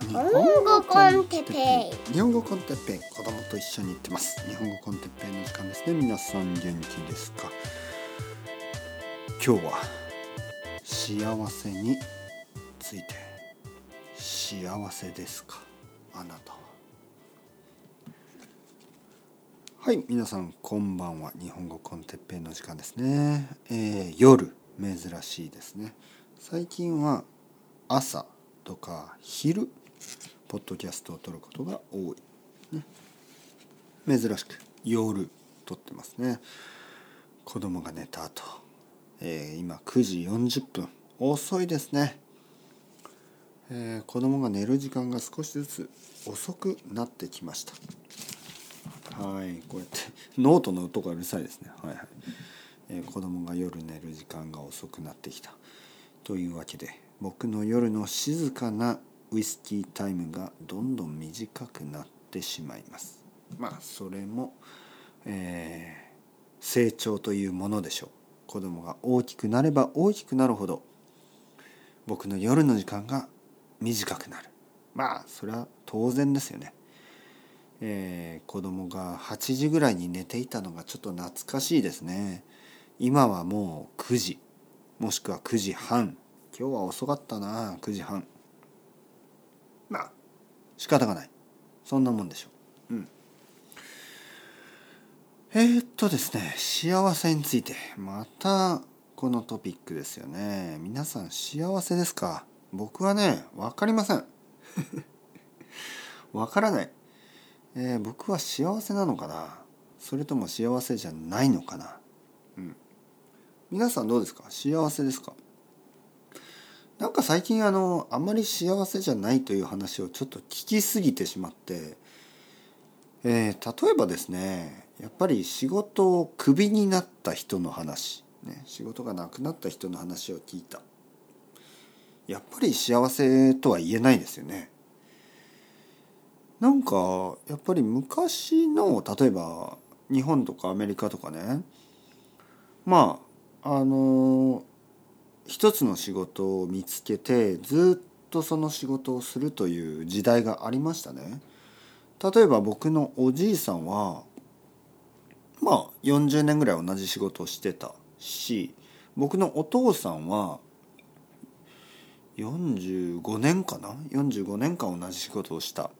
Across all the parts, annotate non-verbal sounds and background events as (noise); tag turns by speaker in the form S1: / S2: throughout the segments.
S1: 日本語コンテッペイ。
S2: 日本語コンテッペイ子供と一緒に行ってます。日本語コンテッペイの時間ですね。皆さん元気ですか？今日は幸せについて幸せですか？あなたは。はい皆さんこんばんは。日本語コンテッペイの時間ですね、えー、夜珍しいですね。最近は朝とか昼ポッドキャストを撮ることが多い、ね、珍しく夜撮ってますね。子供が寝た後、えー、今9時40分。遅いですね、えー、子供が寝る時間が少しずつ遅くなってきました。はい。こうやってノートの音がうるさいですね。はいはい、えー、子供が夜寝る時間が遅くなってきた。というわけで僕の夜の静かなウイスキータイムがどんどん短くなってしまいます。まあそれも、えー、成長というものでしょう。子供が大きくなれば大きくなるほど僕の夜の時間が短くなる。まあそれは当然ですよね。えー、子供が8時ぐらいに寝ていたのがちょっと懐かしいですね。今はもう9時もしくは9時半。今日は遅かったな9時半。まあ。仕方がない。そんなもんでしょう。うん。えー、っとですね幸せについて。またこのトピックですよね。皆さん幸せですか？僕はね分かりません。(laughs) 分からない、えー、僕は幸せなのかな？それとも幸せじゃないのかな？うん。皆さんどうですか？幸せですか？なんか最近あのあんまり幸せじゃないという話をちょっと聞きすぎてしまって、えー、例えばですねやっぱり仕事をクビになった人の話、ね、仕事がなくなった人の話を聞いたやっぱり幸せとは言えないですよね。なんかやっぱり昔の例えば日本とかアメリカとかねまああの一つの仕事を見つけてずっとその仕事をするという時代がありましたね。例えば僕のおじいさんはまあ40年ぐらい同じ仕事をしてたし僕のお父さんは45年かな？45年間同じ仕事をした。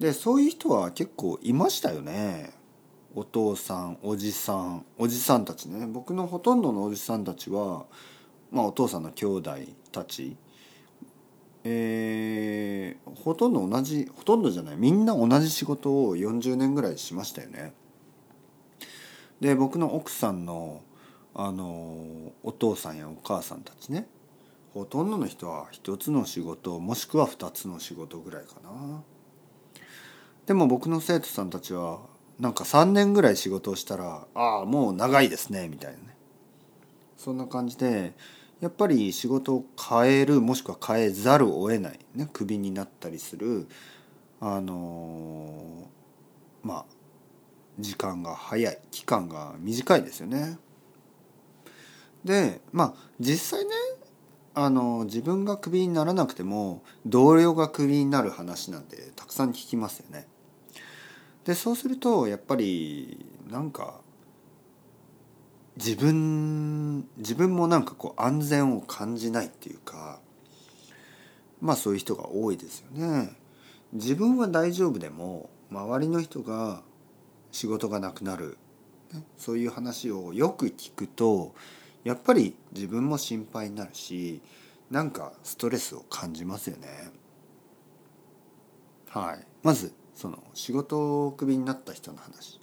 S2: でそういう人は結構いましたよね。お父さんおじさんおじさんたちね。僕のほとんどのおじさんたちはまあ、お父さんの兄弟たち、えー、ほとんど同じほとんどじゃないみんな同じ仕事を40年ぐらいしましたよね。で僕の奥さんのあのお父さんやお母さんたちねほとんどの人は一つの仕事もしくは二つの仕事ぐらいかな。でも僕の生徒さんたちはなんか3年ぐらい仕事をしたら「ああもう長いですね」みたいなねそんな感じでやっぱり仕事を変えるもしくは変えざるを得ないねクビになったりするあのー、まあ時間が早い期間が短いですよね。でまあ実際ねあの自分がクビにならなくても同僚がクビになる話なんてたくさん聞きますよね。でそうするとやっぱりなんか自分自分もなんかこう安全を感じないっていうかまあそういう人が多いですよね。自分は大丈夫でも周りの人が仕事がなくなる、ね、そういう話をよく聞くとやっぱり自分も心配になるしなんかストレスを感じますよね。はい、まずその仕事をクビになった人の話。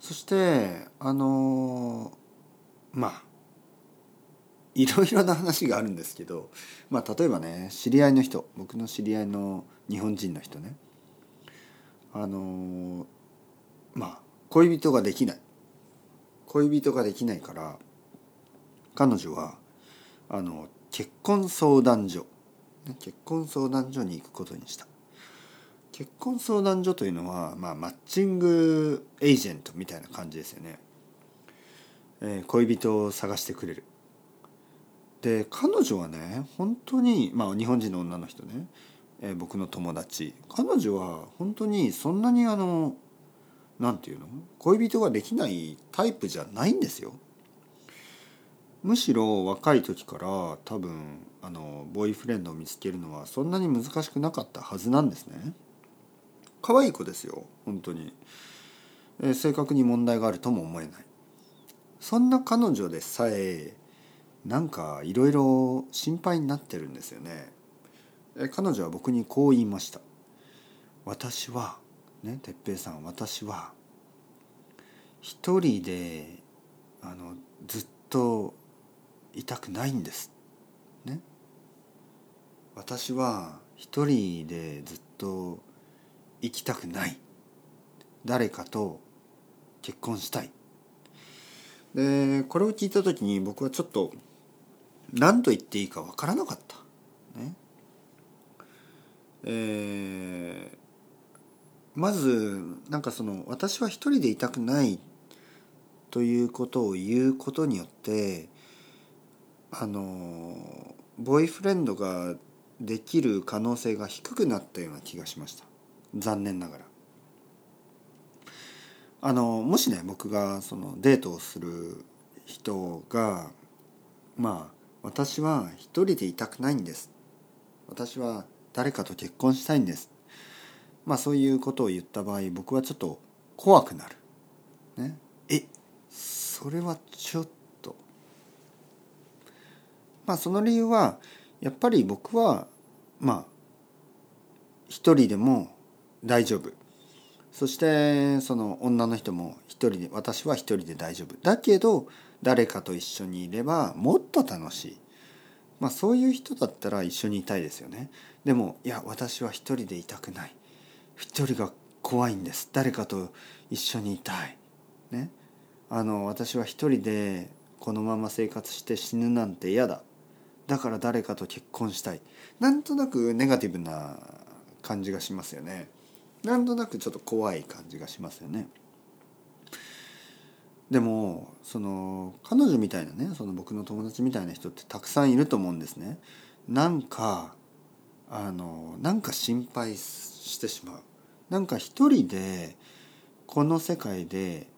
S2: そしてあのまあいろいろな話があるんですけど、まあ、例えばね知り合いの人僕の知り合いの日本人の人ね。あのまあ恋人ができない。恋人ができないから彼女はあの結婚相談所。結婚相談所に行くことにした。結婚相談所というのは、まあ、マッチングエージェントみたいな感じですよね、えー、恋人を探してくれる。で彼女はね本当にまあ日本人の女の人ね、えー僕の友達。彼女は本当にそんなにあのなんていうの？恋人ができないタイプじゃないんですよ。むしろ若い時から多分あのボーイフレンドを見つけるのはそんなに難しくなかったはずなんですね。可愛い子ですよ本当に、えー性格に問題があるとも思えない。そんな彼女でさえなんかいろいろ心配になってるんですよね。えー彼女は僕にこう言いました。私はね哲平さん私は一人であのずっといたくないんです。ね。私は一人でずっと生きたくない。誰かと結婚したい。でこれを聞いた時に僕はちょっと何と言っていいかわからなかった。ね。えーまずなんかその私は一人でいたくない。ということを言うことによってあのボーイフレンドができる可能性が低くなったような気がしました。残念ながら。あのもしね僕がそのデートをする人がまあ私は一人でいたくないんです。私は誰かと結婚したいんです。まあそういうことを言った場合僕はちょっと怖くなる。ね。えそれはちょっと。まあその理由はやっぱり僕はまあ一人でも大丈夫。そしてその女の人も一人で私は一人で大丈夫。だけど誰かと一緒にいればもっと楽しい。まあそういう人だったら一緒にいたいですよね。でもいや私は一人でいたくない。一人が怖いんです。誰かと一緒にいたい。ね。あの私は一人でこのまま生活して死ぬなんて嫌だ。だから誰かと結婚したい。なんとなくネガティブな感じがしますよね。なんとなくちょっと怖い感じがしますよね。でもその彼女みたいなねその僕の友達みたいな人ってたくさんいると思うんですね。なんかあのなんか心配してしまう。なんか一人でこの世界で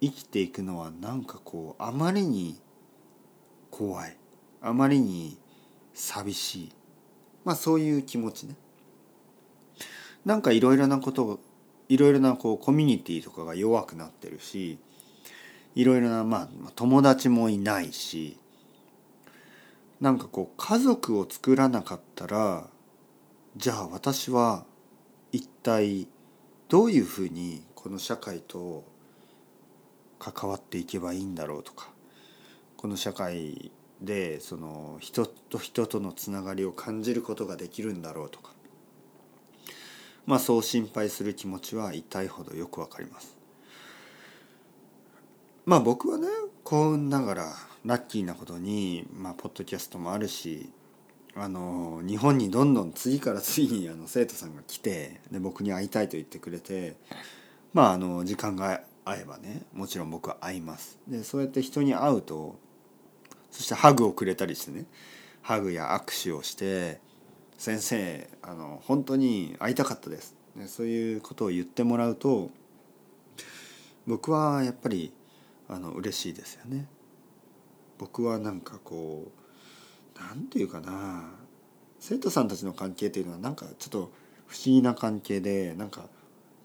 S2: 生きていくのはなんかこうあまりに怖い。あまりに寂しい。まあそういう気持ちね。なんかいろいろなこといろいろなこうコミュニティとかが弱くなってるしいろいろなまあ友達もいないしなんかこう家族を作らなかったらじゃあ私は一体どういうふうにこの社会と関わっていけばいいんだろうとかこの社会でその人と人とのつながりを感じることができるんだろうとかまあそう心配する気持ちは痛いほどよくわかります。まあ僕はね幸運ながらラッキーなことに、まあ、ポッドキャストもあるしあの日本にどんどん次から次にあの生徒さんが来てで僕に会いたいと言ってくれてまああの時間が合えばねもちろん僕は会いますでそうやって人に会うとそしてハグをくれたりしてねハグや握手をして「先生あの本当に会いたかったです」ね、そういうことを言ってもらうと僕はやっぱりあの嬉しいですよね。僕はなんかこうなんていうかな生徒さんたちの関係っていうのはなんかちょっと不思議な関係でなんか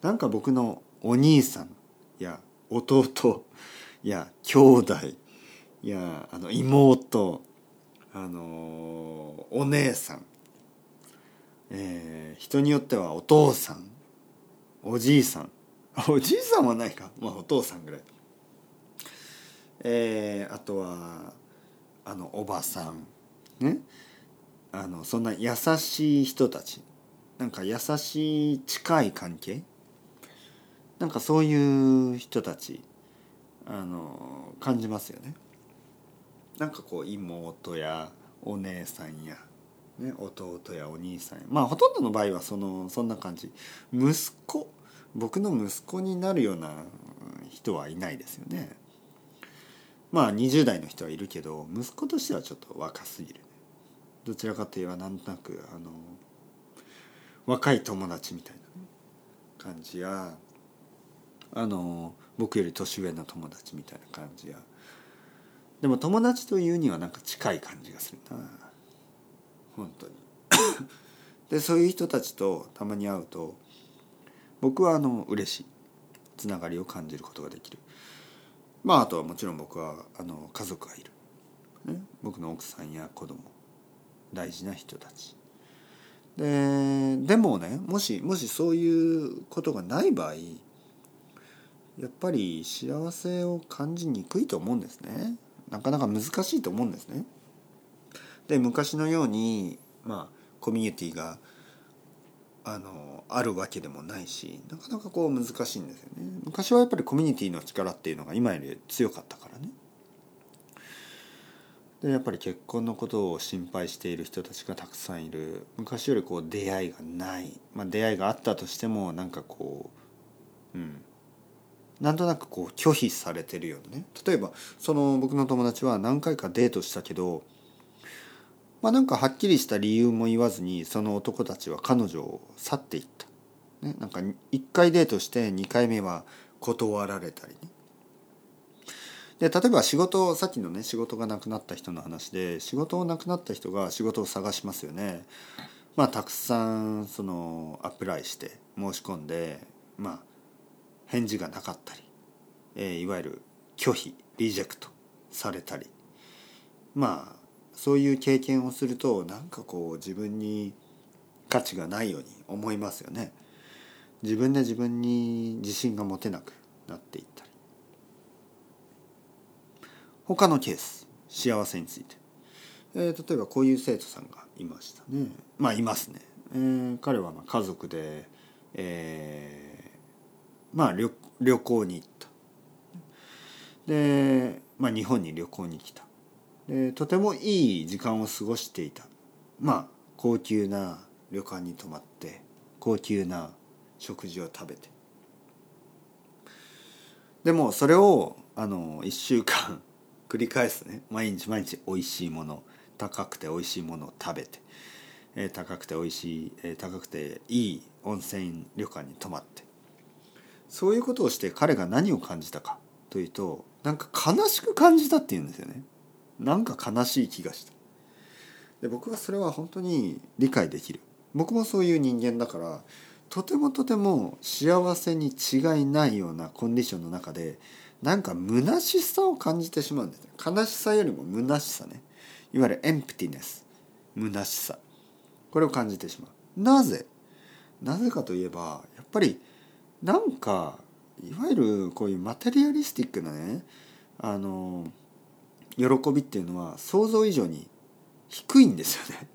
S2: なんか僕のお兄さんや弟や兄弟やあの妹あのお姉さん、えー人によってはお父さんおじいさん。おじいさんはないか。まあお父さんぐらい。えーあとはあのおばさん。ね。あのそんな優しい人たち。なんか優しい近い関係。なんかそういう人たち。あの感じますよね。なんかこう妹やお姉さんや、ね、弟やお兄さんや。まあほとんどの場合はそのそんな感じ。息子僕の息子になるような人はいないですよね。まあ20代の人はいるけど息子としてはちょっと若すぎる。どちらかといえばなんとなくあの若い友達みたいな、感じやあの僕より年上の友達みたいな感じや。でも友達というにはなんか近い感じがするな。本当に。(coughs) でそういう人たちとたまに会うと僕はあの嬉しい。つながりを感じることができる。まああとはもちろん僕はあの家族がいる、ね、僕の奥さんや子供。大事な人たち。ででもねもしもしそういうことがない場合やっぱり幸せを感じにくいと思うんですね。なかなか難しいと思うんですね。で昔のようにまあコミュニティがあのあるわけでもないしなかなかこう難しいんですよね。昔はやっぱりコミュニティの力っていうのが今より強かったからね。でやっぱり結婚のことを心配している人たちがたくさんいる。昔よりこう出会いがない、まあ、出会いがあったとしてもなんかこううん。なんとなくこう拒否されてるよね。例えばその僕の友達は何回かデートしたけどまあなんかはっきりした理由も言わずにその男たちは彼女を去っていった。ね、なんか1回デートして2回目は断られたりね。で例えば仕事さっきのね仕事がなくなった人の話で仕事をなくなった人が仕事を探しますよね。まあたくさんそのアプライして申し込んでまあ返事がなかったり、えー、いわゆる拒否リジェクトされたりまあそういう経験をするとなんかこう自分に価値がないように思いますよね。自分で自分に自信が持てなくなっていったり。他のケース幸せについて、えー、例えばこういう生徒さんがいましたね。まあいますね、えー、彼はまあ家族で、えー、まあ旅旅行に行った。で、まあ、日本に旅行に来た。でとてもいい時間を過ごしていた。まあ高級な旅館に泊まって高級な食事を食べて。でもそれをあの1週間 (laughs) 繰り返すね。毎日毎日おいしいもの高くておいしいものを食べて、えー、高くておいしい、えー、高くていい温泉旅館に泊まって。そういうことをして彼が何を感じたかというとなんか悲しく感じたっていうんですよね。なんか悲しい気がした。で僕はそれは本当に理解できる。僕もそういう人間だからとてもとても幸せに違いないようなコンディションの中でなんか虚しさを感じてしまうんです悲しさよりも虚しさね。いわゆるエンプティネス虚しさ。これを感じてしまう。なぜ？なぜかといえばやっぱりなんかいわゆるこういうマテリアリスティックなねあの喜びっていうのは想像以上に低いんですよね。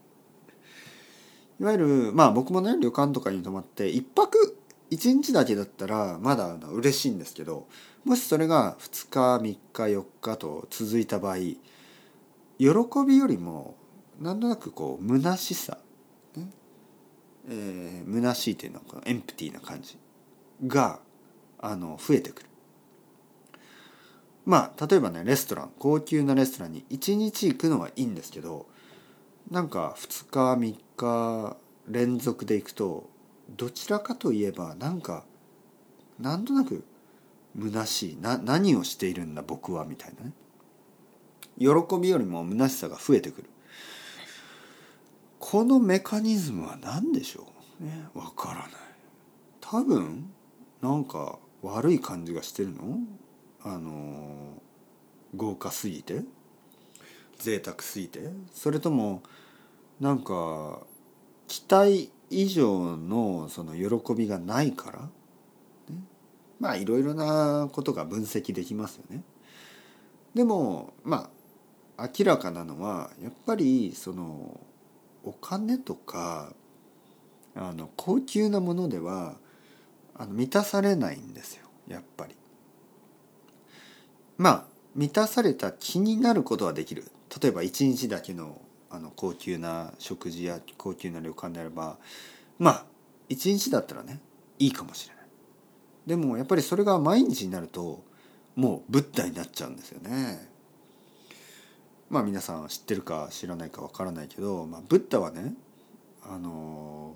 S2: (laughs) いわゆるまあ僕もね旅館とかに泊まって1泊1日だけだったらまだ嬉しいんですけどもしそれが2日3日4日と続いた場合喜びよりもなんとなくこう虚しさ、ねえー、虚しいっていうのはエンプティーな感じがあの増えてくる。まあ例えばねレストラン高級なレストランに1日行くのはいいんですけどなんか2日3日連続で行くとどちらかといえばなんかなんとなく虚しいな何をしているんだ僕はみたいなね。喜びよりも虚しさが増えてくる。このメカニズムは何でしょう？ねわからない。多分なんか悪い感じがしてるの？あの豪華すぎて贅沢すぎてそれともなんか期待以上のその喜びがないから、ね、まあいろいろなことが分析できますよね。でもまあ明らかなのはやっぱりそのお金とかあの高級なものではあの満たされないんですよやっぱり。まあ満たされた気になることはできる。例えば一日だけのあの高級な食事や高級な旅館であればまあ一日だったらねいいかもしれない。でもやっぱりそれが毎日になるともうブッダになっちゃうんですよね。まあ皆さん知ってるか知らないかわからないけど、まあ、ブッダはねあの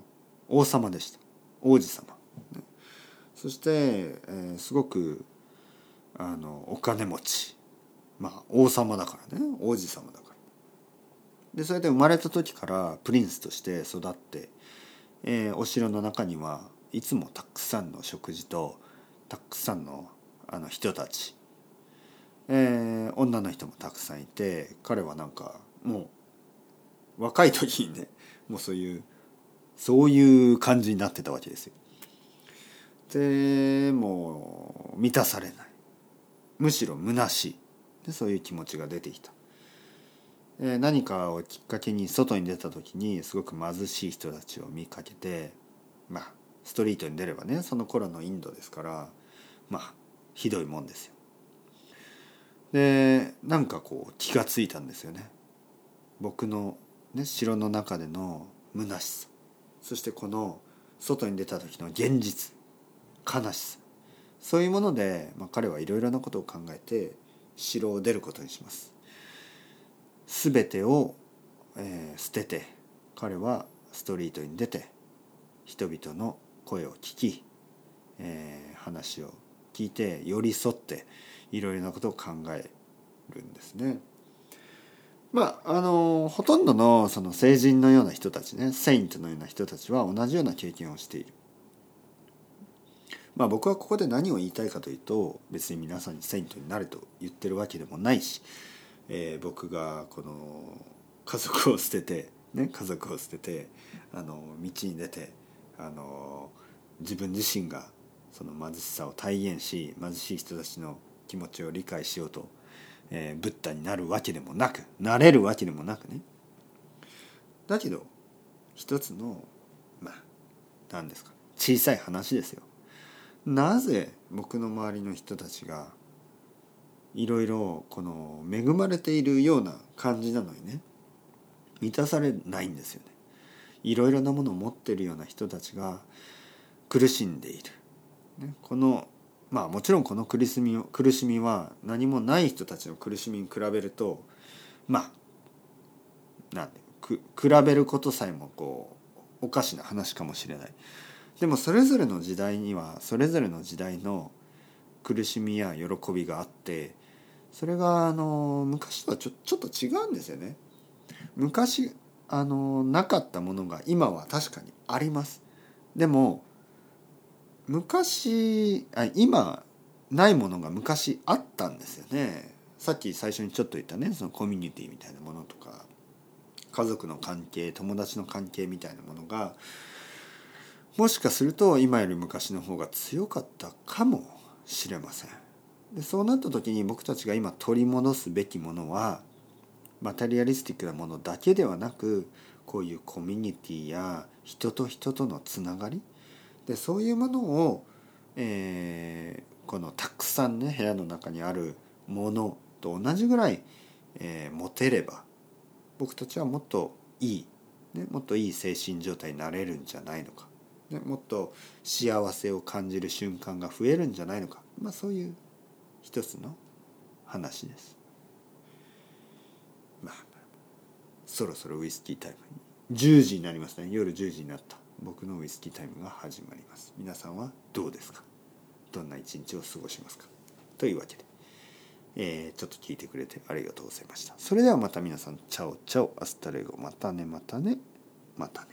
S2: 王様でした。王子様、そして、えー、すごくあのお金持ち。まあ王様だからね。王子様だから。でそれで生まれた時からプリンスとして育って、えー、お城の中にはいつもたくさんの食事とたくさんのあの人たち、えー、女の人もたくさんいて彼はなんかもう若い時にねもうそういうそういう感じになってたわけですよ。でもう満たされない。むしろ虚しいでそういう気持ちが出てきた。え何かをきっかけに外に出た時にすごく貧しい人たちを見かけてまあストリートに出ればねその頃のインドですからまあひどいもんですよ。でなんかこう気がついたんですよね。僕の、ね、城の中での虚しさそしてこの外に出た時の現実悲しさそういうもので、まあ、彼はいろいろなことを考えて城を出ることにします。全てを、えー、捨てて彼はストリートに出て人々の声を聞き、えー、話を聞いて寄り添っていろいろなことを考えるんですね。まああのほとんどのその聖人のような人たちねセイントのような人たちは同じような経験をしている。まあ僕はここで何を言いたいかというと別に皆さんにセイントになれと言ってるわけでもないし、えー、僕がこの家族を捨ててね家族を捨ててあの道に出てあの自分自身がその貧しさを体現し貧しい人たちの気持ちを理解しようと、えー、ブッダになるわけでもなくなれるわけでもなくねだけど一つのまあ何ですか小さい話ですよ。なぜ僕の周りの人たちがいろいろこの恵まれているような感じなのにね満たされないんですよね。いろいろなものを持っているような人たちが苦しんでいる。ね、このまあもちろんこの苦しみ苦しみは何もない人たちの苦しみに比べるとまあなんで比べることさえもこうおかしな話かもしれない。でもそれぞれの時代にはそれぞれの時代の苦しみや喜びがあってそれがあの昔とはちょちょっと違うんですよね。昔あのなかったものが今は確かにあります。でも昔あ今ないものが昔あったんですよね。さっき最初にちょっと言ったねそのコミュニティみたいなものとか家族の関係友達の関係みたいなものがもしかすると今より昔の方が強かったかもしれません。でそうなった時に僕たちが今取り戻すべきものはマテリアリスティックなものだけではなくこういうコミュニティや人と人とのつながりでそういうものを、えー、このたくさんね部屋の中にあるものと同じぐらい、えー、持てれば僕たちはもっといい、ね、もっといい精神状態になれるんじゃないのか、ね、もっと幸せを感じる瞬間が増えるんじゃないのか、まあ、そういう一つの話です。まあ、そろそろウイスキータイム10時になりますね。夜10時になった。僕のウイスキータイムが始まります。皆さんはどうですか？どんな一日を過ごしますか？というわけで、えー、ちょっと聞いてくれてありがとうございました。それではまた皆さん。 Ciao ciao。Hasta luego。またねまたね。またね。